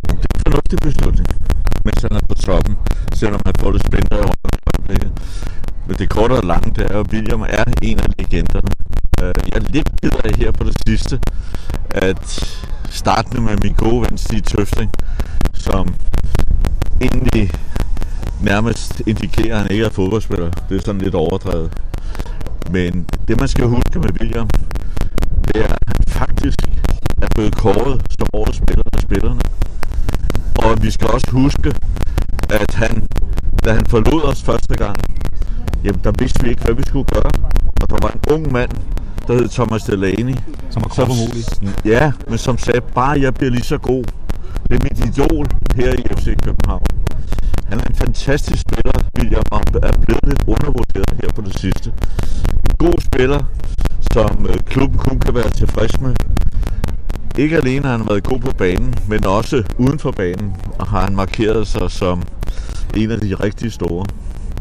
Det er en fornuftig beslutning, mens han er på toppen, selvom han får det spændende i røven i øjeblikket. Men det korte og lange, det er jo, at William er en af legenderne. Øh, Jeg er lidt ked af her på det sidste, at startende med min gode ven Stig Tøfting, som egentlig nærmest indikerer, at han ikke er fodboldspiller. Det er sådan lidt overdrevet. Men det, man skal huske med William, det er, at han faktisk er blevet kåret som årets spiller af spillerne. Og vi skal også huske, at han, da han forlod os første gang, jamen der vidste vi ikke, hvad vi skulle gøre. Og der var en ung mand, der hed Thomas Delaney. Som var kropumulig. Ja, men som sagde, bare jeg bliver lige så god. Det er mit idol her i FC København. Han er en fantastisk spiller, William, og er blevet lidt undervurderet her på det sidste. En god spiller, som øh, klubben kun kan være tilfreds med. Ikke alene har han været god på banen, men også uden for banen, og har han markeret sig som en af de rigtig store.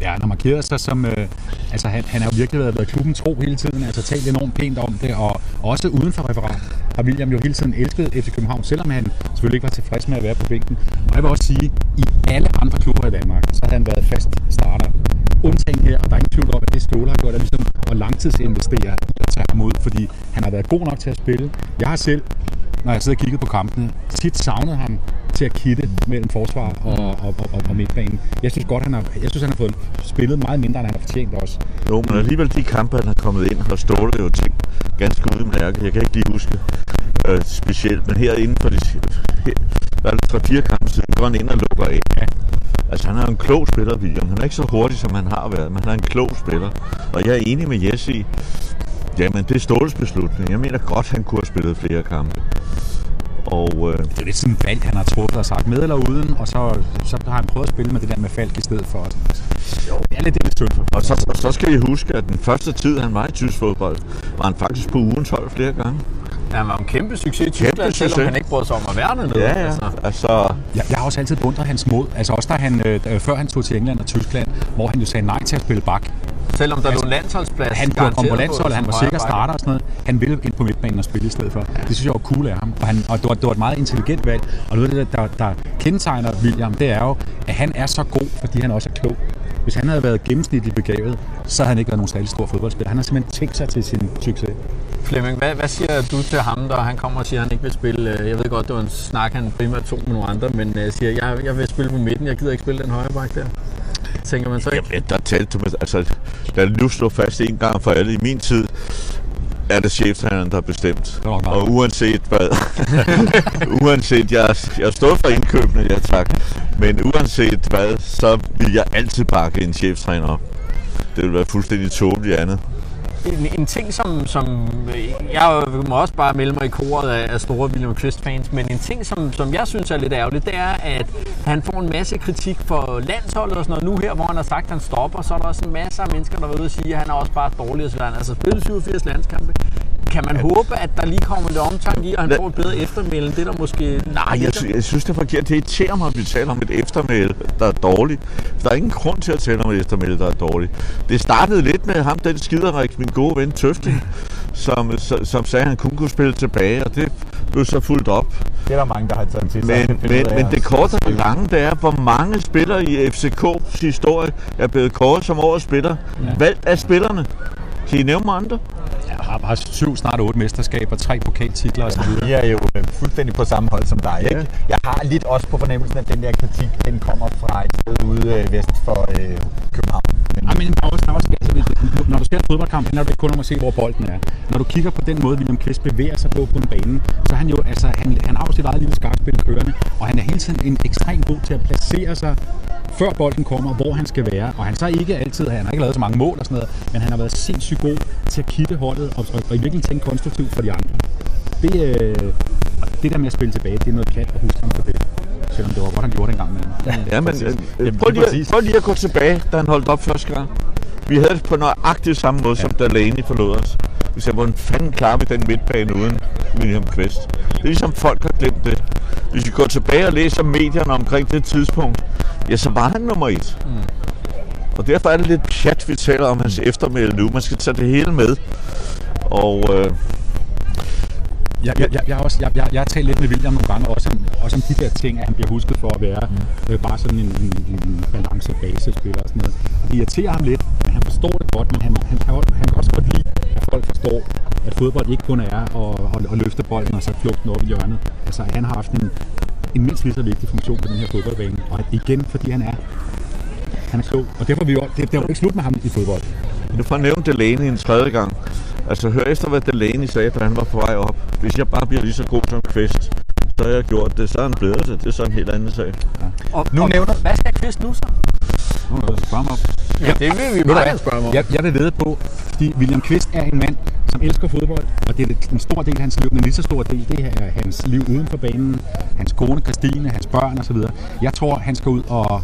Ja, han har markeret sig som... Øh, altså, han, han har jo virkelig været, været klubben tro hele tiden, altså talt enormt pænt om det, og også uden for referat har William jo hele tiden elsket FC København, selvom han selvfølgelig ikke var tilfreds med at være på bænken. Og jeg vil også sige, i alle andre klubber i Danmark, så har han været fast starter. Undtagen her, og der er ingen tvivl om, at det Ståle har gjort, er ligesom at langtidsinvestere i at tage ham ud, fordi han har været god nok til at spille. Jeg har selv når jeg sidder og kigger på kampene, tit savnet ham til at kitte mellem forsvar og, og, og, og, midtbanen. Jeg synes godt, han har, jeg synes, han har fået spillet meget mindre, end han har fortjent også. Jo, men alligevel de kampe, han er kommet ind, har Ståle jo tænkt ganske udmærket. Jeg kan ikke lige huske øh, specielt, men her inden for de her, der er 3-4 kampe siden, går han ind og lukker af. Ja. Altså, han er en klog spiller, William. Han er ikke så hurtig, som han har været, men han er en klog spiller. Og jeg er enig med Jesse jamen, det er Ståles beslutning. Jeg mener godt, han kunne have spillet flere kampe. Og øh, Det er lidt sådan valg, han har truffet og sagt med eller uden, og så, så har han prøvet at spille med det der med Falk i stedet for. Jo, det er lidt, det synd for Og så, og så skal I huske, at den første tid, han var i tysk fodbold, var han faktisk på ugens hold flere gange. Han var en kæmpe succes i Kæmpe Tyskland, selvom succes. han ikke brød sig om at være dernede. Ja, ja. Altså. Altså, Jeg, jeg har også altid beundret hans mod. Altså også da han, øh, før han tog til England og Tyskland, hvor han jo sagde nej til at spille bak. Selvom der lå en landsholdsplads Han kunne komme på landsholdet, han var sikker starter og sådan noget. Han ville ind på midtbanen og spille i stedet for. Det synes jeg var cool af ham. Og, han, og det, var, det var et meget intelligent valg. Og noget af det, der, der kendetegner William, det er jo, at han er så god, fordi han også er klog. Hvis han havde været gennemsnitligt begavet, så havde han ikke været nogen særlig stor fodboldspiller. Han har simpelthen tænkt sig til sin succes. Flemming, hvad, hvad siger du til ham, der han kommer og siger, at han ikke vil spille? øh, Jeg ved godt, det var en snak, han primært tog med nogle andre, men uh, siger, jeg, jeg vil spille på midten, jeg gider ikke spille den højre bak der. Tænker man så ikke? jamen, der talte med, altså, lad det nu slå fast en gang for alle. I min tid er det cheftræneren, der har bestemt. meget. Og uanset hvad, uanset, jeg, jeg står for indkøbene, ja tak, men uanset hvad, så vil jeg altid pakke en cheftræner op. Det vil være fuldstændig tåbeligt andet en, en ting, som, som øh, jeg må også bare melde mig i koret af, af store William Quist-fans, men en ting, som, som jeg synes er lidt ærgerligt, det er, at han får en masse kritik for landsholdet og sådan noget. Nu her, hvor han har sagt, at han stopper, så er der også en masse af mennesker, der er ude og sige, at han er også bare dårlig. Så sådan altså spillet 87 landskampe. Kan man håbe, at der lige kommer lidt omtanke i, og han får et bedre eftermæle, end det der måske... Nej, jeg, sy- jeg synes, det er forkert. Det irriterer mig, at vi taler om et eftermæle, der er dårligt. Der er ingen grund til at tale om et eftermæle, der er dårligt. Det startede lidt med ham, den skiderik, min gode ven Tøfting, som, som, sagde, at han kun kunne spille tilbage, og det blev så fuldt op. Det er der mange, der har taget til sig. Men, men, men det korte og lange, det er, hvor mange spillere i FCK's historie er blevet kåret som årets spiller. Ja. Valgt af spillerne. Kan I nævne andre? Jeg har, har syv, snart otte mesterskaber, tre pokaltitler osv. Vi er jo fuldstændig på samme hold som dig. Ikke? Jeg har lidt også på fornemmelsen, at den der kritik, den kommer fra et sted ude øh, vest for øh, København. Men Ja, men er også, også, altså, når du ser en fodboldkamp, handler det ikke kun om at se, hvor bolden er. Når du kigger på den måde, William Kvist bevæger sig på på en bane, så han jo, altså, han, han har jo sit eget lille skakspil kørende, og han er hele tiden en ekstremt god til at placere sig før bolden kommer, hvor han skal være. Og han så ikke altid, han har ikke lavet så mange mål og sådan noget, men han har været sindssygt god til at kitte holdet og, og, og i virkeligheden tænke konstruktivt for de andre. Det, øh, det der med at spille tilbage, det er noget pjat at huske ham for det. Selvom det var godt, han gjorde det en gang imellem. Ja, men øh, Jamen, prøv, lige prøv lige at gå tilbage, da han holdt op første gang. Vi havde det på nøjagtigt samme måde, som Delaney forlod os. Vi sagde, hvordan fanden klarer vi den midtbane uden William Kvist? Det er ligesom folk har glemt det. Hvis vi går tilbage og læser medierne omkring det tidspunkt, ja, så var han nummer et. Mm. Og derfor er det lidt pjat, vi taler om hans eftermæle nu. Man skal tage det hele med. Og øh, Jeg, jeg, jeg, jeg, også, jeg, jeg, jeg har talt lidt med William nogle gange, også om, også om de der ting, at han bliver husket for at være mm. øh, bare sådan en, en, en balance basespiller og sådan noget. Og det irriterer ham lidt, men han forstår det godt, men han, han, også- han kan også godt lide, folk forstår, at fodbold ikke kun er at, at, at løfte bolden og så flugte den op i hjørnet. Altså, han har haft en, en mindst lige så vigtig funktion på den her fodboldbane. Og igen, fordi han er han er klog. Og derfor er vi jo, det, det er jo ikke slut med ham i fodbold. Nu får jeg nævnt Delaney en tredje gang. Altså hør efter, hvad Delaney sagde, da han var på vej op. Hvis jeg bare bliver lige så god som Kvist, så har jeg gjort det. Så er han blevet det. Det er så en helt anden sag. Og, Nu og, nævner- Hvad skal Kvist nu så? Nu må du spørge mig om. Ja, det vil vi meget spørge mig om. Jeg, jeg vil vide på, fordi William Kvist er en mand, som elsker fodbold, og det er en stor del af hans liv, men en lige så stor del, det er hans liv uden for banen, hans kone Christine, hans børn osv. Jeg tror, han skal ud og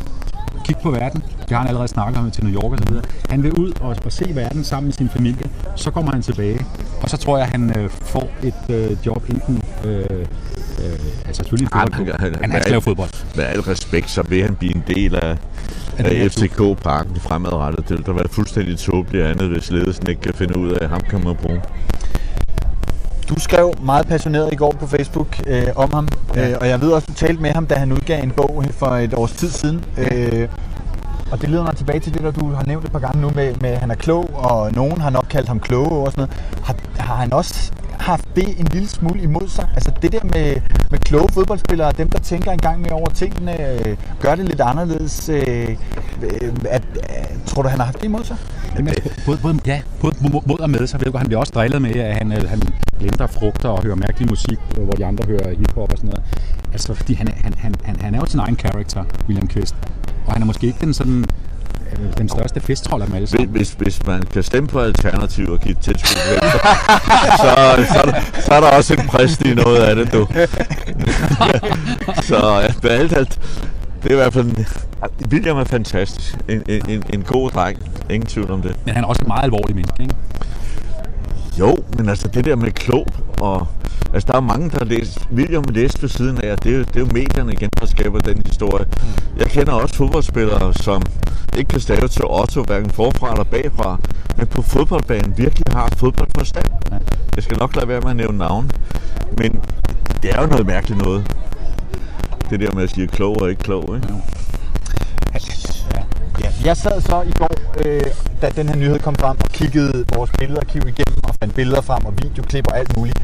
kigge på verden. Det har han allerede snakket om til New York osv. Han vil ud og, og se verden sammen med sin familie. Så kommer han tilbage, og så tror jeg, han øh, får et øh, job enten... Øh, øh, altså selvfølgelig Ej, fodboldklub. han- han- Han, han skal lave fodbold. Med al respekt, så vil han blive en del af, af FCK-parken fremadrettet. Det vil da være fuldstændig tåbeligt andet, hvis ledelsen ikke kan finde ud af, at ham kan man bruge. Du skrev meget passioneret i går på Facebook øh, om ham, øh, og jeg ved også, du talte med ham, da han udgav en bog for et års tid siden. Øh, og det leder mig tilbage til det, der du har nævnt et par gange nu med, med at han er klog, og nogen har nok kaldt ham kloge og sådan noget. Har, har han også haft det en lille smule imod sig? Altså det der med, med kloge fodboldspillere, dem der tænker en gang mere over tingene, øh, gør det lidt anderledes. Øh, øh, at, øh, tror du, han har haft det imod sig? Jamen, både, både, ja, både mo- mod og med, så ved du, han bliver også drillet med, at han, øh, han blender frugter og hører mærkelig musik, hvor de andre hører hiphop og sådan noget. Altså, fordi han, er- han, han, han, er jo sin egen karakter, William Kvist. Og han er måske ikke den sådan øh, den største festtrold af dem alle Hvis, sammen. hvis, hvis man kan stemme på Alternativ og give et tilskud til Venstre, så, så, er der, så er der også en præst i noget af det, du. så med alt, alt, det er i hvert fald... William er fantastisk. En, en, en, en god dreng. Ingen tvivl om det. Men han er også et meget alvorlig menneske, ikke? Jo, men altså det der med klog og... Altså der er mange, der har læst... William læst ved siden af, det er, jo, det er jo medierne igen, der skaber den historie. Jeg kender også fodboldspillere, som ikke kan stave til Otto, hverken forfra eller bagfra, men på fodboldbanen virkelig har fodboldforstand. Jeg skal nok lade være med at nævne navn. Men det er jo noget mærkeligt noget. Det der med at sige klog og ikke klog, ikke? Ja. Jeg sad så i går, øh, da den her nyhed kom frem, og kiggede vores billedarkiv igennem og fandt billeder frem og videoklip og alt muligt.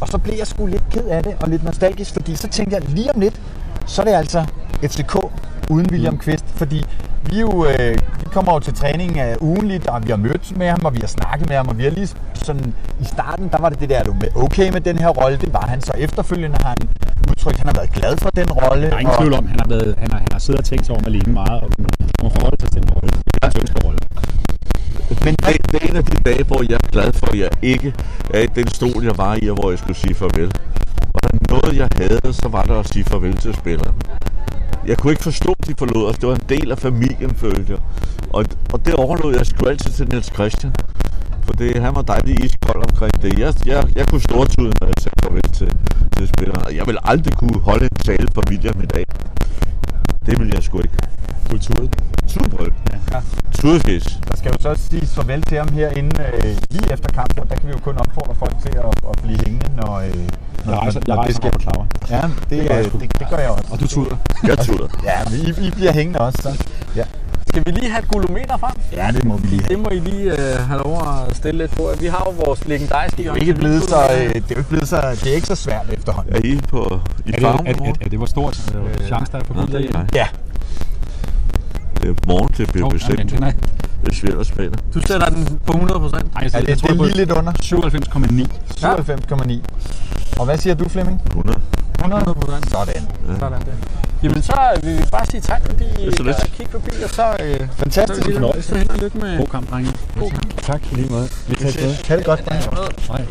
Og så blev jeg sgu lidt ked af det og lidt nostalgisk, fordi så tænkte jeg lige om lidt, så er det altså FCK uden William Kvist, fordi vi, jo, øh, vi kommer jo til træning af ugenligt, og vi har mødt med ham, og vi har snakket med ham, og vi har lige sådan, i starten, der var det det der, du med okay med den her rolle, det var han så efterfølgende, har han udtrykt, han har været glad for den rolle. Der er ingen og- tvivl om, han har, været, han har, han har siddet og tænkt sig om alene meget, og han må forholde sig til den rolle. Det er hans ønskerolle. Men det, det er en af de dage, hvor jeg er glad for, at jeg ikke er i den stol, jeg var i, og hvor jeg skulle sige farvel. Var der noget, jeg havde, så var der at sige farvel til spilleren. Jeg kunne ikke forstå, at de forlod os. Det var en del af familien, følte jeg. Og, og det overlod jeg sgu altid til Niels Christian. For det, han var dejlig iskold omkring det. Jeg, jeg, jeg kunne stortude, når jeg sagde farvel til, til spilleren. Jeg vil aldrig kunne holde en tale for William i dag. Det vil jeg sgu ikke. Kulturet. Super. Ja. Tudefis. Der skal jo så også siges farvel til ham herinde øh, lige efter kampen, der kan vi jo kun opfordre folk til at, at blive hængende, når, øh, når, Jeg rejser, jeg når rejser over. Ja, det, det, sgu. det, det, gør jeg også. Og du tuder. Jeg tuder. Ja, men I, I bliver hængende også, så. Ja. Skal vi lige have et gulumeter frem? ja, det må vi lige have. Det må I lige øh, have lov at stille lidt på. Vi har jo vores legendariske Det er jo ikke blevet så, øh, det er jo ikke blevet så, det er ikke så svært efterhånden. Er I på i Er det, farven? er, er, er det hvor stort øh, chance, der er det er jeg. Ja, Det er morgen til at blive Hov, bestemt. ja, den er- Det er svært at spille. Du sætter den på 100 procent. Ej, jeg, ja det, jeg det tror er på lige lidt under. 97,9. 97,9. Og hvad siger du, Flemming? 100. 100 procent. Sådan. Sådan det. Jamen så vil vi bare sige tak, fordi I så gad at kigge forbi, og så, øh, Fantastisk. så, vi- så held og lykke med God kamp, drenge. god kamp. Tak lige måde. Vi afsted. Ha' det godt, drenge.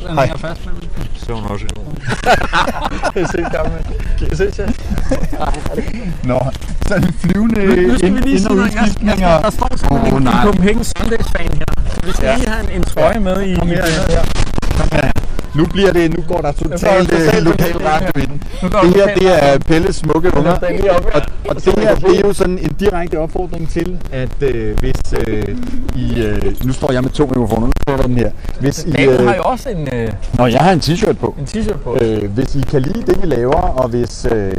Den Hej. hænger fast. Så er hun også. Kan I se, gamle? Kan I se, Chad? Nå, sådan en flyvende Nu skal vi ind- lige ind- sige og noget. Jeg, udskiftning jeg, og... der står Åh, en. Copenhagen Sundays-fan her. Så vi skal Ja. lige have en, en trøje med i... Kom her, her. Kom her. Nu bliver det, nu går der totalt øh, lokal lokal radio i den. Nu går Det her, det er Pelles smukke unger. Er. Og, og det her, det er jo sådan en direkte opfordring til, at øh, hvis øh, I... Øh, nu står jeg med to mikrofoner, nu står den her. Hvis I, David har øh, jo også en, øh, Nå, jeg har en t-shirt på. en t-shirt på. Øh, hvis I kan lide det, vi laver, og hvis, øh,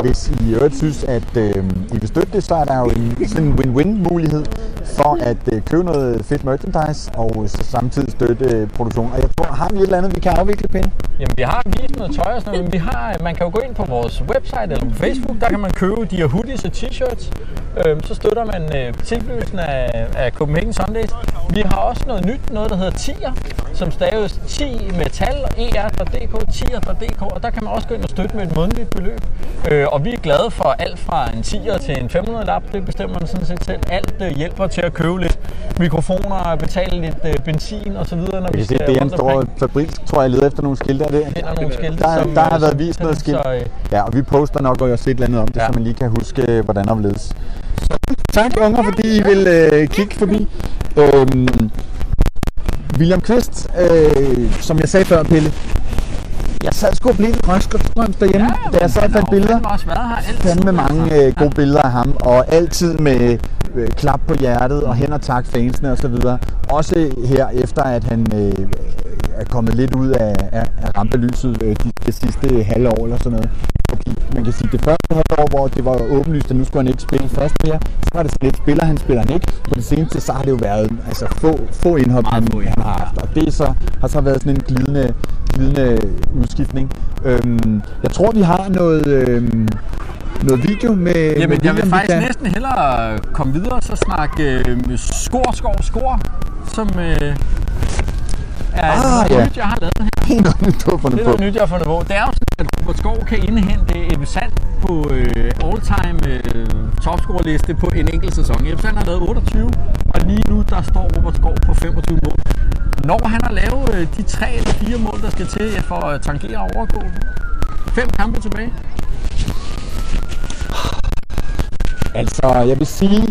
hvis I i øvrigt synes, at øh, I vil støtte det, så er der jo en sådan win-win mulighed for at øh, købe noget fedt merchandise og så samtidig støtte øh, produktionen. Og jeg tror, har vi et eller andet, vi kan afvikle penge? Jamen, vi har vist noget tøj og sådan noget, men vi har, man kan jo gå ind på vores website eller på Facebook, der kan man købe de her hoodies og t-shirts. Øh, så støtter man øh, tilblivelsen af, af Copenhagen Sundays. Vi har også noget nyt, noget der hedder TIER, som staves 10 metal og er.dk, tier.dk, og der kan man også gå ind og støtte med et månedligt beløb. Øh, og vi er glade for alt fra en 10'er til en 500 lap, det bestemmer man sådan set selv. Alt øh, hjælper til at købe lidt mikrofoner, betale lidt øh, benzin og så videre, når vi Det skal er det, rundt står omkring. fabrilsk, tror jeg, leder efter nogle skilte af det. finder nogle skilte, Der, som, der har øh, været vist noget skilt. Så, øh, Ja, og vi poster nok også et eller andet om det, Ja. så man lige kan huske, øh, hvordan og hvorledes. Tak, unger, fordi I vil øh, kigge forbi. Øhm, William Kvist, øh, som jeg sagde før, Pelle, jeg sad sgu og blev lidt derhjemme, ja, da jeg sad og fandt billeder. Han også været her altid. fandme mange øh, gode billeder af ham, og altid med øh, klap på hjertet og hen og tak fansene osv. Også her efter, at han øh, er kommet lidt ud af, af, af rampelyset øh, de, de sidste halve år eller sådan noget. Fordi man kan sige, det første halve år, hvor det var åbenlyst, at nu skulle han ikke spille fast mere, så var det sådan lidt, spiller han, spiller han ikke. På det seneste, så har det jo været altså, få, få indhop, han, han har haft. Og det så, har så været sådan en glidende, glidende udskiftning. Øhm, jeg tror, vi har noget, øhm, noget video med, Jamen, med jeg vil faktisk kan- næsten hellere komme videre og så snakke øh, skor, skor, skor, som øh, er Ah, noget ja. nyt, jeg har lavet her. Det er noget nyt, du har fundet Det er på. noget nyt, jeg har fundet på. Det er jo sådan, at Robert Skov kan indhente et salg på øh, all-time øh, topscorerliste på en enkelt sæson. Jeppe Sand har lavet 28, og lige nu der står Robert Skov på 25 mål. Når han har lavet øh, de tre eller fire mål, der skal til for at tangere og overgå, fem kampe tilbage. Altså, jeg vil sige,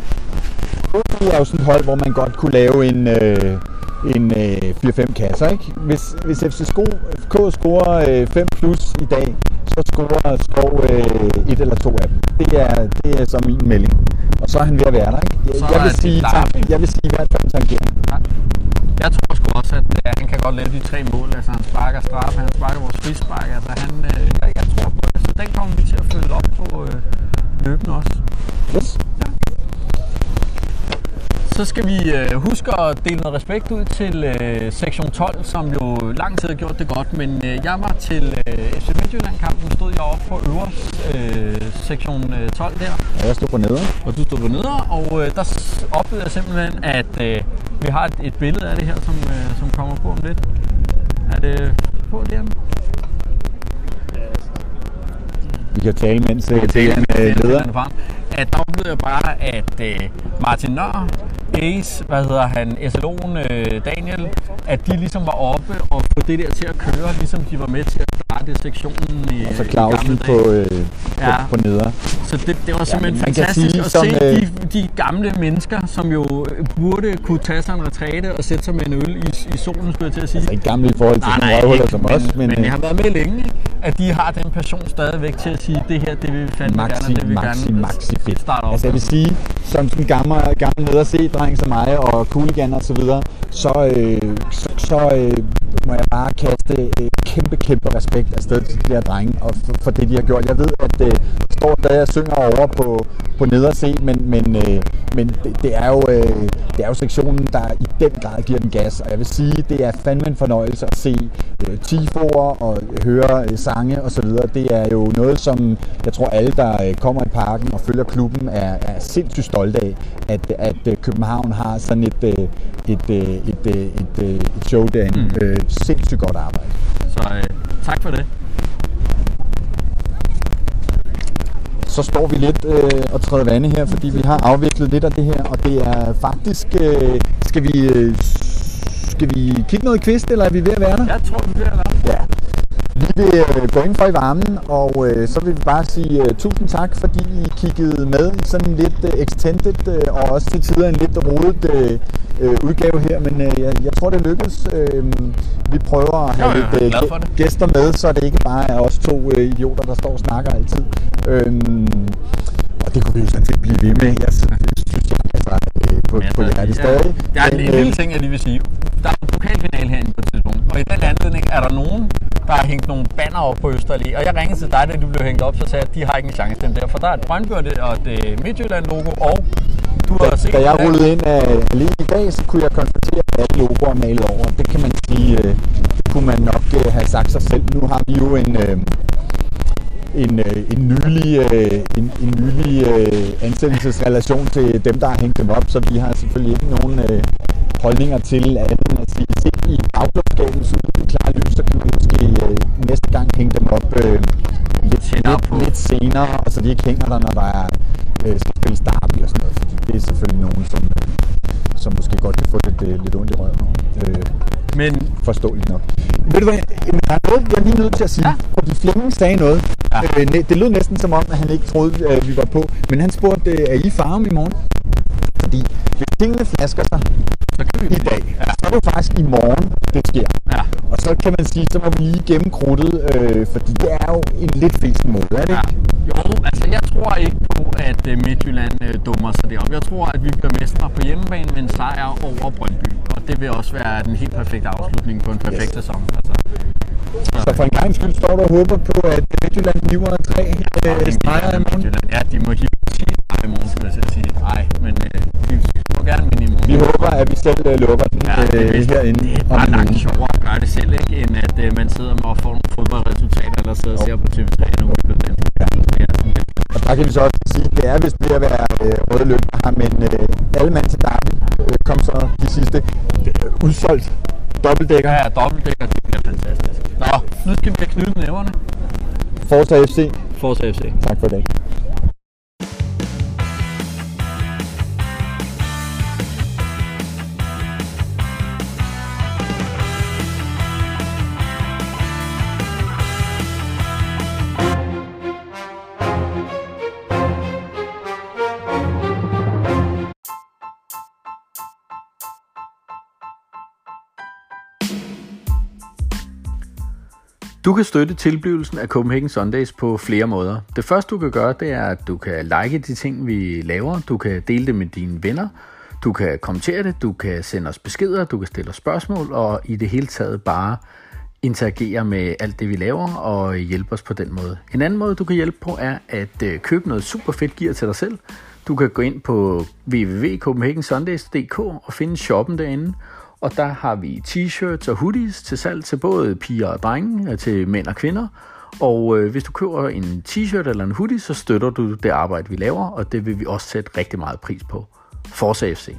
det er jo sådan et hold, hvor man godt kunne lave en, øh, en øh, 4-5 kasser, ikke? Hvis, hvis FC Sko, FK scorer øh, 5 plus i dag, så scorer Skov øh, et eller to af dem. Det er, det er så min melding. Og så er han ved at være der, ikke? Jeg, jeg, vil, sige, tak, jeg vil sige i hvert fald tangering. Jeg tror sgu også, at ja, han kan godt lave de tre mål. Altså, han sparker straffe, han sparker vores frispark. Altså, han, øh, jeg, jeg tror på det, så den kommer vi til at følge op på øh, løbende også. Yes. Så skal vi øh, huske at dele noget respekt ud til øh, sektion 12, som jo lang tid har gjort det godt. Men øh, jeg var til øh, FC Midtjylland-kampen, stod jeg oppe på øverst øh, sektion øh, 12 der. Og jeg står på neder. Og du stod på neder, og øh, der oplevede jeg simpelthen, at øh, vi har et, et billede af det her, som, øh, som kommer på om lidt. Er det på der? Vi kan tale, mens øh, en øh, leder. At der oplevede jeg bare, at øh, Martin Nør Gaze, hvad hedder han, SLO'en øh, Daniel, at de ligesom var oppe og få det der til at køre, ligesom de var med til at starte sektionen i, Og så Clausen på, øh, på, Ja. på neder. Så det, det var simpelthen kan fantastisk sige, at som, se øh, de, de gamle mennesker, som jo burde kunne tage sig en retræte og sætte sig med en øl i, i solen, skulle jeg til at sige. Altså ikke gamle i forhold til sådan nogle røvhuller som men, os, men, men, men øh, jeg har været med længe, at de har den passion stadigvæk til at sige, det her, det vil vi fandme maxi, gerne, det vil vi maxi, gerne maxi fedt. starte op. Altså jeg vil sige, som sådan gammel, gammel ned at se dreng som mig og cooligan og så videre, så, øh, så, så øh, må jeg bare kaste øh, kæmpe, kæmpe respekt afsted til de der drenge og for, for det, de har gjort. Jeg ved, at øh, står der og synger over på, på nederse, men, men, øh, men det, det, er jo, øh, det er jo sektionen, der i den grad giver den gas. Og jeg vil sige, det er fandme en fornøjelse at se øh, tifoer og høre øh, sange og så videre. Det er jo noget, som jeg tror alle, der øh, kommer i parken og følger klubben, er, er sindssygt stolte af, at, at øh, København har sådan et, øh, et, øh, et, øh, et, øh, et show derinde. Mm. Øh, sindssygt godt arbejde. Så øh, tak for det. Så står vi lidt øh, og træder vande her, fordi vi har afviklet lidt af det her, og det er faktisk, øh, skal vi, øh, skal vi kigge noget kvist, eller er vi ved at være der? Jeg tror, vi er der. Ja. Vi vil øh, gå ind for i varmen, og øh, så vil vi bare sige øh, tusind tak, fordi I kiggede med i sådan en lidt øh, extended øh, og også til tider en lidt rodet øh, øh, udgave her, men øh, jeg, jeg tror det lykkedes. Øh, vi prøver at have Jo, jo, lidt det. gæster med, så det ikke bare er os to øh, idioter, der står og snakker altid. Øh, og det kunne vi jo sådan set blive ved med. Jeg synes, på, på hjertet stadig. Der er en lille øh, ting, jeg lige vil sige. Der er en pokalfinale herinde på et tidspunkt, og i den anledning er der nogen, der har hængt nogle banner op på Østerlæ. Og jeg ringede til dig, da du blev hængt op, så sagde jeg, at de har ikke en chance den der. For der er et Brøndby og et- og et Midtjylland-logo, og du har set Da jeg rullede ind af lige i dag, så kunne jeg konstatere, at alle logoer er malet over. Det kan man sige, øh, det kunne man nok øh, have sagt sig selv. Nu har vi jo en, øh, en, øh, en nylig, øh, en, en nylig øh, ansættelsesrelation til dem, der har hængt dem op, så vi har selvfølgelig ikke nogen øh, holdninger til andet end at sige, set i bagklubskabens klare lys, så kan man måske øh, næste gang hænge dem op øh, lidt, lidt, lidt senere, og så de ikke hænger der, når der er, øh, skal spilles derby og sådan noget. Fordi det er selvfølgelig nogen, som, øh, som måske godt kan få lidt, øh, lidt ondt i røven. Øh, Men forståeligt nok. Ved du hvad, der er noget, jeg er lige nødt til at sige, ja. fordi Flemming sagde noget. Ja. Øh, det lød næsten som om, at han ikke troede, at vi var på, men han spurgte, øh, er I i farve i morgen? Fordi hvis tingene flasker sig så kan vi i dag, ja. så er det faktisk i morgen, det sker. Ja. Og så kan man sige, så må vi lige gemme krudtet, øh, fordi det er jo en lidt fesen måde, er det Ja. ikke? Jo, altså jeg tror ikke på, at øh, Midtjylland øh, dummer sig derop. Jeg tror, at vi bliver mestre på hjemmebane med en sejr over Brøndby. Og det vil også være den helt perfekte afslutning på en perfekt Yes. sæson. Altså, Så for en gang skyld står du og håber på, at Midtjylland hiver tre øh, streger i morgen. Ja, de må hive 10 streger i morgen, skulle jeg til at sige. Nej, men øh, vi må gerne vinde i morgen. Vi håber, at vi selv øh, lukker den Ja, det, er øh, vist- herinde. det er bare langt sjovere at gøre det selv, ikke? end at øh, man sidder med og får nogle fodboldresultater, eller sidder og ser på TV3, når vi bliver den. Ja. Det er sådan lidt. Og der kan vi så også sige, at det er vist ved at være øh, røde løber her, men øh, alle mand til Derby øh, kom så de sidste øh, udsolgt dobbeltdækker. Ja, dobbeltdækker, det bliver fantastisk. Nå, nu skal vi have knyttet næverne. Forza FC, Forza FC. tak for i Du kan støtte tilblivelsen af Copenhagen Sundays på flere måder. Det første du kan gøre, det er, at du kan like de ting, vi laver. Du kan dele det med dine venner. Du kan kommentere det, du kan sende os beskeder, du kan stille os spørgsmål, og i det hele taget bare interagere med alt det, vi laver, og hjælpe os på den måde. En anden måde, du kan hjælpe på, er at øh, købe noget super fedt gear til dig selv. Du kan gå ind på www.copenhagensundays.dk og finde shoppen derinde, og der har vi t-shirts og hoodies til salg til både piger og drenge, øh, til mænd og kvinder. Og øh, hvis du køber en t-shirt eller en hoodie, så støtter du det arbejde, vi laver, og det vil vi også sætte rigtig meget pris på. Forza FC.